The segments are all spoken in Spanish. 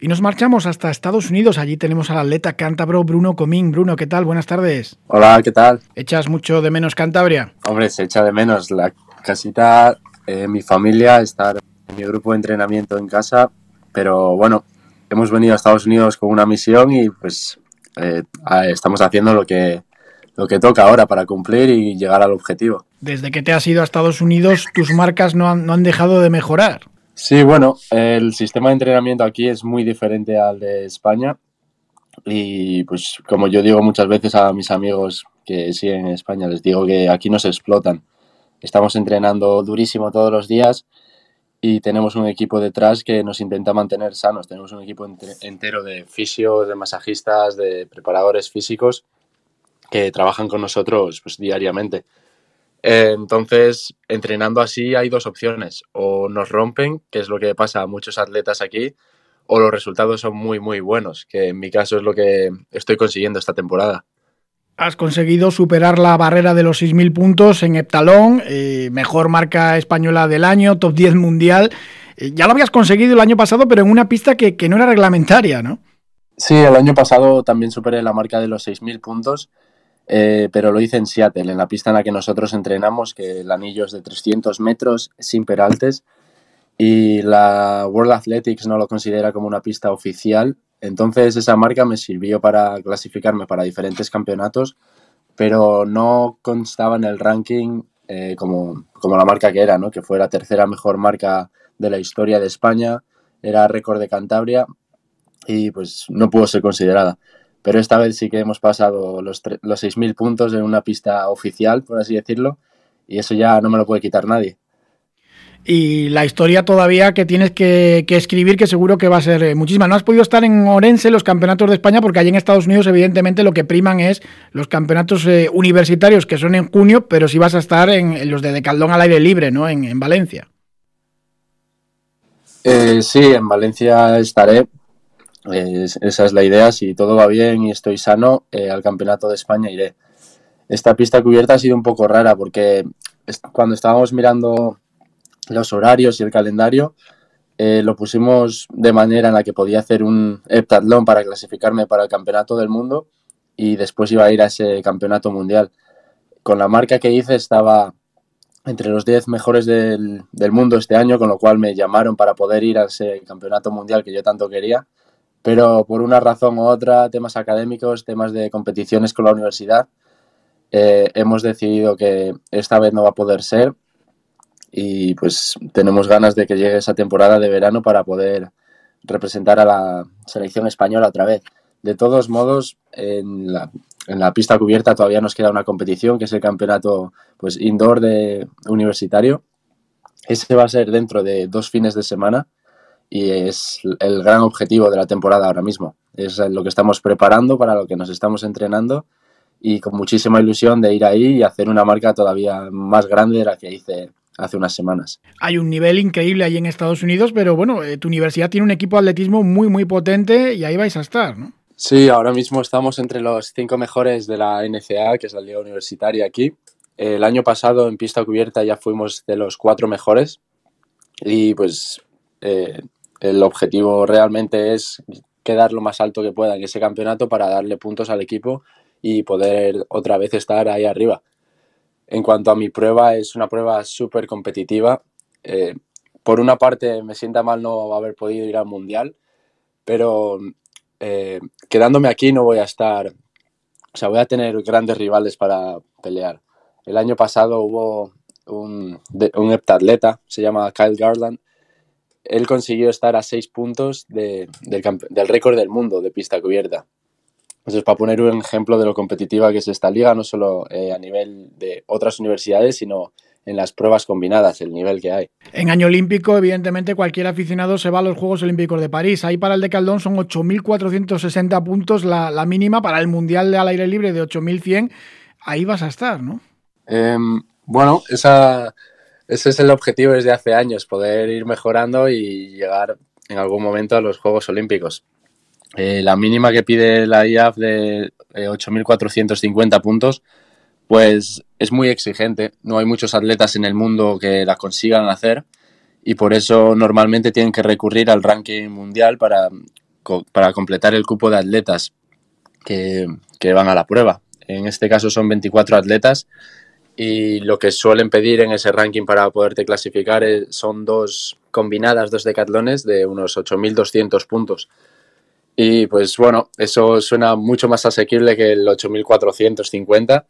Y nos marchamos hasta Estados Unidos. Allí tenemos al atleta cántabro Bruno Comín. Bruno, ¿qué tal? Buenas tardes. Hola, ¿qué tal? ¿Echas mucho de menos Cantabria? Hombre, se echa de menos. La casita, eh, mi familia, estar en mi grupo de entrenamiento en casa. Pero bueno, hemos venido a Estados Unidos con una misión y pues eh, estamos haciendo lo que, lo que toca ahora para cumplir y llegar al objetivo. Desde que te has ido a Estados Unidos, tus marcas no han, no han dejado de mejorar. Sí, bueno, el sistema de entrenamiento aquí es muy diferente al de España y pues como yo digo muchas veces a mis amigos que siguen en España, les digo que aquí nos explotan. Estamos entrenando durísimo todos los días y tenemos un equipo detrás que nos intenta mantener sanos. Tenemos un equipo entero de fisios, de masajistas, de preparadores físicos que trabajan con nosotros pues, diariamente. Entonces, entrenando así hay dos opciones. O nos rompen, que es lo que pasa a muchos atletas aquí, o los resultados son muy, muy buenos, que en mi caso es lo que estoy consiguiendo esta temporada. Has conseguido superar la barrera de los 6.000 puntos en heptalón, eh, mejor marca española del año, top 10 mundial. Eh, ya lo habías conseguido el año pasado, pero en una pista que, que no era reglamentaria, ¿no? Sí, el año pasado también superé la marca de los 6.000 puntos eh, pero lo hice en Seattle, en la pista en la que nosotros entrenamos, que el anillo es de 300 metros sin peraltes y la World Athletics no lo considera como una pista oficial. Entonces esa marca me sirvió para clasificarme para diferentes campeonatos, pero no constaba en el ranking eh, como, como la marca que era, ¿no? que fue la tercera mejor marca de la historia de España, era récord de Cantabria y pues no pudo ser considerada pero esta vez sí que hemos pasado los, los 6.000 puntos en una pista oficial, por así decirlo, y eso ya no me lo puede quitar nadie. Y la historia todavía que tienes que, escribir, que seguro que va a ser eh, muchísima. No has podido estar en Orense, los campeonatos de España, porque allí en Estados Unidos, evidentemente, lo que priman es los campeonatos eh, universitarios, que son en junio, pero sí vas a estar en, los de Decaldón al aire libre, ¿no? En, Valencia. Eh, sí, en Valencia estaré, esa es la idea. Si todo va bien y estoy sano, eh, al Campeonato de España iré. Esta pista cubierta ha sido un poco rara porque cuando estábamos mirando los horarios y el calendario, eh, lo pusimos de manera en la que podía hacer un heptatlón para clasificarme para el Campeonato del Mundo y después iba a ir a ese Campeonato Mundial. Con la marca que hice estaba entre los 10 mejores del mundo este año, con lo cual me llamaron para poder ir a ese Campeonato Mundial que yo tanto quería pero por una razón u otra, temas académicos, temas de competiciones con la universidad, eh, hemos decidido que esta vez no va a poder ser y pues tenemos ganas de que llegue esa temporada de verano para poder representar a la selección española otra vez. De todos modos, en la, en la pista cubierta todavía nos queda una competición que es el campeonato pues indoor de universitario. Ese va a ser dentro de dos fines de semana y es el gran objetivo de la temporada ahora mismo. Es lo que estamos preparando, para lo que nos estamos entrenando y con muchísima ilusión de ir ahí y hacer una marca todavía más grande de la que hice hace unas semanas. Hay un nivel increíble ahí en Estados Unidos, pero bueno, eh, tu universidad tiene un equipo de atletismo muy, muy potente y ahí vais a estar, ¿no? Sí, ahora mismo estamos entre los cinco mejores de la NCA, que es la liga universitaria aquí. El año pasado en pista cubierta ya fuimos de los cuatro mejores y pues eh, el objetivo realmente es quedar lo más alto que pueda en ese campeonato para darle puntos al equipo y poder otra vez estar ahí arriba. En cuanto a mi prueba, es una prueba súper competitiva. Eh, por una parte, me sienta mal no haber podido ir al Mundial, pero eh, quedándome aquí no voy a estar, o sea, voy a tener grandes rivales para pelear. El año pasado hubo un, un heptatleta, se llama Kyle Garland, él consiguió estar a seis puntos del, récord del mundo de pista cubierta. Entonces, para poner un ejemplo de lo competitiva que es esta liga, no solo eh, a nivel de otras universidades, sino en las pruebas combinadas, el nivel que hay. En año olímpico, evidentemente, cualquier aficionado se va a los Juegos Olímpicos de París. Ahí para el de Caldón son 8.460 puntos la, la, mínima, para el Mundial de al aire libre de 8.100. Ahí vas a estar, ¿no? Em, bueno, esa ese es el objetivo desde hace años, poder ir mejorando y llegar en algún momento a los Juegos Olímpicos. Eh, la mínima que pide la IAF de 8.450 eh, puntos, pues es muy exigente. No hay muchos atletas en el mundo que la consigan hacer y por eso normalmente tienen que recurrir al ranking mundial para para completar el cupo de atletas que, que van a la prueba. En este caso son 24 atletas y lo que suelen pedir en ese ranking para poderte clasificar son dos combinadas, dos decatlones de unos 8.200 puntos. Y pues bueno, eso suena mucho más asequible que el 8.450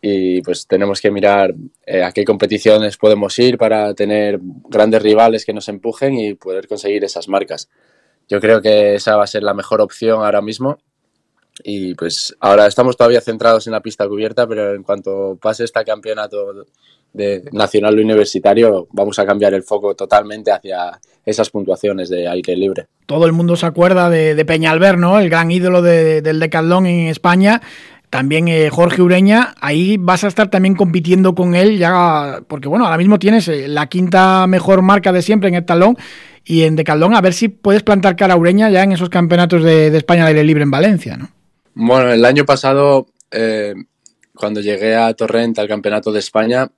y pues tenemos que mirar eh, a qué competiciones podemos ir para tener grandes rivales que nos empujen y poder conseguir esas marcas. Yo creo que esa va a ser la mejor opción ahora mismo y pues ahora estamos todavía centrados en la pista cubierta, pero en cuanto pase este campeonato de nacional universitario, vamos a cambiar el foco totalmente hacia esas puntuaciones de aire libre. Todo el mundo se acuerda de, de Peñalver, ¿no? El gran ídolo del decathlon en España. También eh, Jorge Ureña, ahí vas a estar también compitiendo con él, ya porque bueno, ahora mismo tienes eh, la quinta mejor marca de siempre en el talón y en Decathlon, a ver si puedes plantar cara a Ureña ya en esos campeonatos de, España de aire libre en Valencia, ¿no? Bueno, el año pasado, eh, cuando llegué a Torrent al campeonato de España,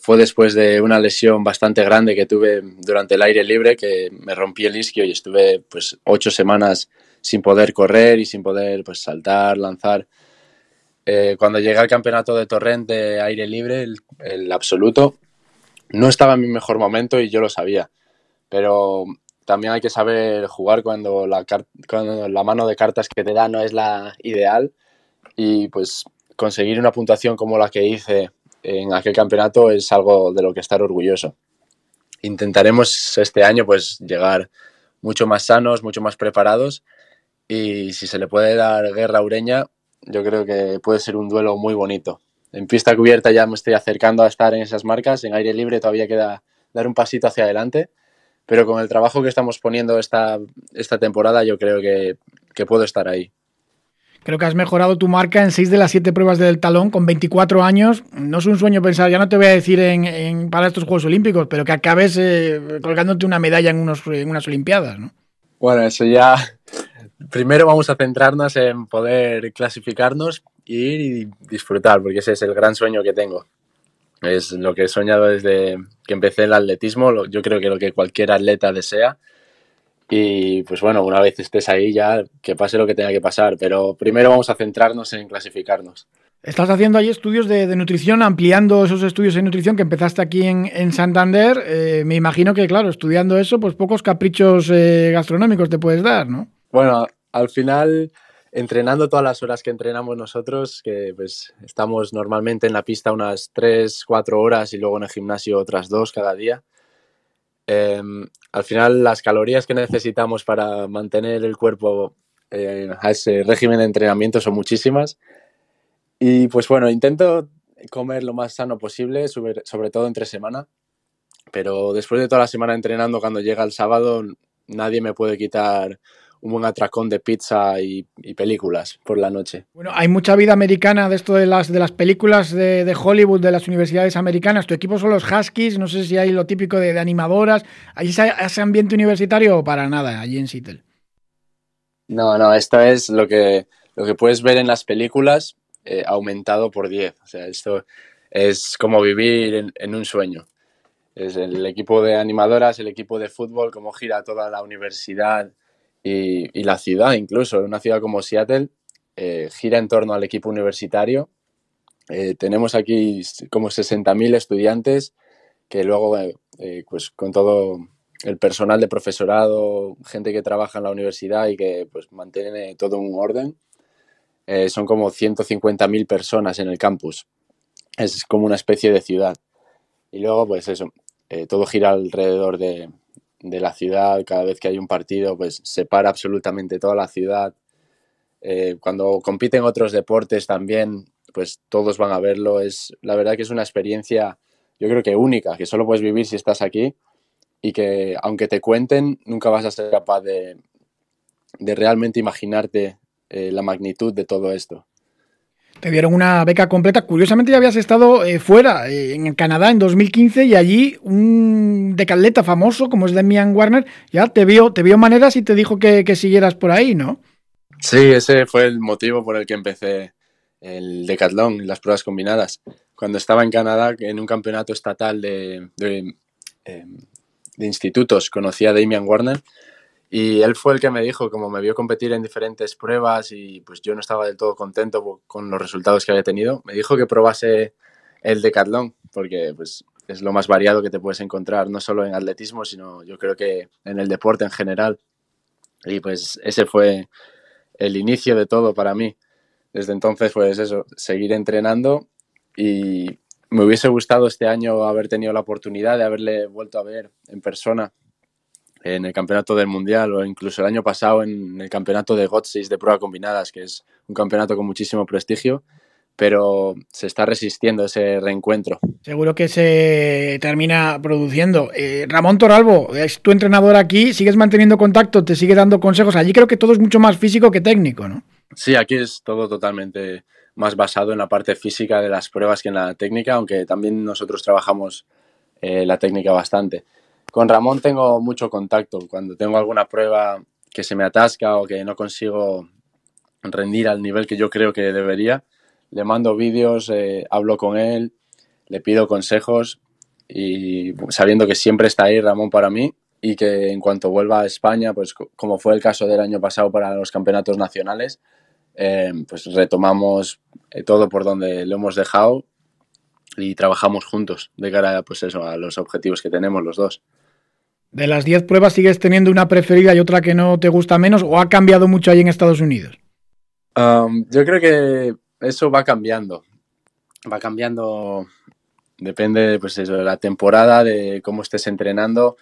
fue después de una lesión bastante grande que tuve durante el aire libre, que me rompí el isquio y estuve pues ocho semanas sin poder correr y sin poder pues saltar, lanzar. Eh, cuando llegué al campeonato de Torrent de aire libre, el, absoluto, no estaba en mi mejor momento y yo lo sabía. Pero también hay que saber jugar cuando la, mano de cartas que te da no es la ideal y pues conseguir una puntuación como la que hice en aquel campeonato es algo de lo que estar orgulloso. Intentaremos este año pues llegar mucho más sanos, mucho más preparados y si se le puede dar guerra a Ureña, yo creo que puede ser un duelo muy bonito. En pista cubierta ya me estoy acercando a estar en esas marcas, en aire libre todavía queda dar un pasito hacia adelante, pero con el trabajo que estamos poniendo esta, esta temporada yo creo que, puedo estar ahí. Creo que has mejorado tu marca en seis de las siete pruebas del talón con 24 años. No es un sueño pensar, ya no te voy a decir en, para estos Juegos Olímpicos, pero que acabes eh, colgándote una medalla en, unos, en unas Olimpiadas, ¿no? Bueno, eso ya primero vamos a centrarnos en poder clasificarnos ir y disfrutar, porque ese es el gran sueño que tengo. Es lo que he soñado desde que empecé el atletismo, yo creo que lo que cualquier atleta desea. Y pues bueno, una vez estés ahí ya, que pase lo que tenga que pasar, pero primero vamos a centrarnos en clasificarnos. Estás haciendo ahí estudios de, nutrición, ampliando esos estudios de nutrición que empezaste aquí en, Santander. Eh, me imagino que, claro, estudiando eso, pues pocos caprichos eh, gastronómicos te puedes dar, ¿no? Bueno, al final, entrenando todas las horas que entrenamos nosotros, que pues estamos normalmente en la pista unas 3, 4 horas y luego en el gimnasio otras 2 cada día, em, al final las calorías que necesitamos para mantener el cuerpo eh, a ese régimen de entrenamiento son muchísimas. Y pues bueno, intento comer lo más sano posible, sobre, sobre todo entre semana. Pero después de toda la semana entrenando, cuando llega el sábado, nadie me puede quitar un buen atracón de pizza y, películas por la noche. Bueno, hay mucha vida americana de esto de las, de las películas de, Hollywood, de las universidades americanas. Tu equipo son los Huskies, no sé si hay lo típico de, animadoras. ¿Hay ese, ambiente universitario o para nada allí en Seattle? No, no, esto es lo que, lo que puedes ver en las películas eh, aumentado por 10. O sea, esto es como vivir en un sueño es el equipo de animadoras, el equipo de fútbol, cómo gira toda la universidad, y, la ciudad incluso, una ciudad como Seattle, eh, gira en torno al equipo universitario. Eh, tenemos aquí como 60.000 estudiantes que luego, eh, pues con todo el personal de profesorado, gente que trabaja en la universidad y que pues mantiene todo un orden, son como 150.000 personas en el campus. Es como una especie de ciudad. Y luego, pues eso, todo gira alrededor de, de la ciudad, cada vez que hay un partido, pues se para absolutamente toda la ciudad. Eh, cuando compiten otros deportes también, pues todos van a verlo. Es, la verdad que es una experiencia, yo creo que única, que solo puedes vivir si estás aquí y que aunque te cuenten, nunca vas a ser capaz de, de realmente imaginarte eh, la magnitud de todo esto. Te dieron una beca completa. Curiosamente ya habías estado eh, fuera, eh, en Canadá, en 2015, y allí un decaleta famoso, como es Demian Warner, ya te vio, te vio maneras y te dijo que, siguieras por ahí, ¿no? Sí, ese fue el motivo por el que empecé el decatlón las pruebas combinadas. Cuando estaba en Canadá, en un campeonato estatal de, de, eh, de institutos, conocí a Damian Warner Y él fue el que me dijo, como me vio competir en diferentes pruebas y pues yo no estaba del todo contento con los resultados que había tenido, me dijo que probase el decatlón, porque pues es lo más variado que te puedes encontrar, no solo en atletismo, sino yo creo que en el deporte en general. Y pues ese fue el inicio de todo para mí. Desde entonces, pues eso, seguir entrenando y me hubiese gustado este año haber tenido la oportunidad de haberle vuelto a ver en persona en el campeonato del mundial o incluso el año pasado en el campeonato de GOT6 de pruebas combinadas, que es un campeonato con muchísimo prestigio, pero se está resistiendo ese reencuentro. Seguro que se termina produciendo. Eh, Ramón Toralbo, es tu entrenador aquí, sigues manteniendo contacto, te sigue dando consejos. Allí creo que todo es mucho más físico que técnico, ¿no? Sí, aquí es todo totalmente más basado en la parte física de las pruebas que en la técnica, aunque también nosotros trabajamos eh, la técnica bastante. Con Ramón tengo mucho contacto. Cuando tengo alguna prueba que se me atasca o que no consigo rendir al nivel que yo creo que debería, le mando vídeos, eh, hablo con él, le pido consejos y sabiendo que siempre está ahí Ramón para mí y que en cuanto vuelva a España, pues como fue el caso del año pasado para los campeonatos nacionales, eh, pues retomamos eh, todo por donde lo hemos dejado y trabajamos juntos de cara pues eso, a los objetivos que tenemos los dos. ¿De las 10 pruebas sigues teniendo una preferida y otra que no te gusta menos o ha cambiado mucho ahí en Estados Unidos? Um, yo creo que eso va cambiando. Va cambiando, depende pues de la temporada, de cómo estés entrenando.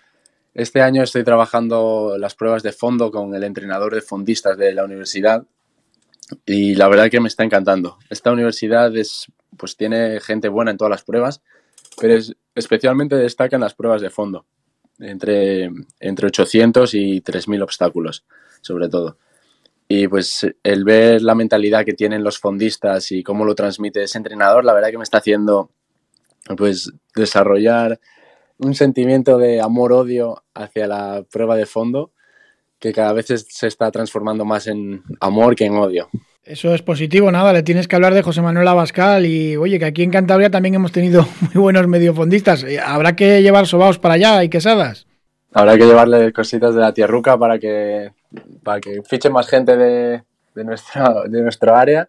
Este año estoy trabajando las pruebas de fondo con el entrenador de fondistas de la universidad y la verdad que me está encantando. Esta universidad es, pues tiene gente buena en todas las pruebas, pero es, especialmente destaca en las pruebas de fondo entre, entre 800 y 3.000 obstáculos, sobre todo. Y pues el ver la mentalidad que tienen los fondistas y cómo lo transmite ese entrenador, la verdad que me está haciendo pues desarrollar un sentimiento de amor-odio hacia la prueba de fondo que cada vez se está transformando más en amor que en odio. Eso es positivo, nada, le tienes que hablar de José Manuel Abascal y oye, que aquí en Cantabria también hemos tenido muy buenos mediofondistas. Eh, Habrá que llevar sobaos para allá y quesadas. Habrá que llevarle cositas de la tierruca para que, para que fiche más gente de, de, nuestra, de nuestro área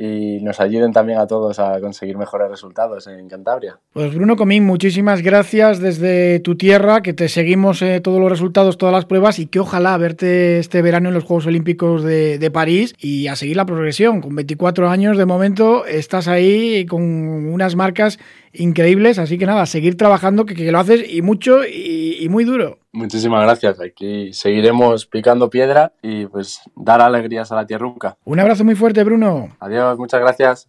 y nos ayuden también a todos a conseguir mejores resultados en Cantabria. Pues Bruno Comín, muchísimas gracias desde tu tierra, que te seguimos eh, todos los resultados, todas las pruebas y que ojalá verte este verano en los Juegos Olímpicos de, París y a seguir la progresión. Con 24 años de momento estás ahí con unas marcas increíbles, así que nada, seguir trabajando, que, que lo haces y mucho y, y, muy duro. Muchísimas gracias, aquí seguiremos picando piedra y pues dar alegrías a la tierruca. Un abrazo muy fuerte, Bruno. Adiós, muchas gracias.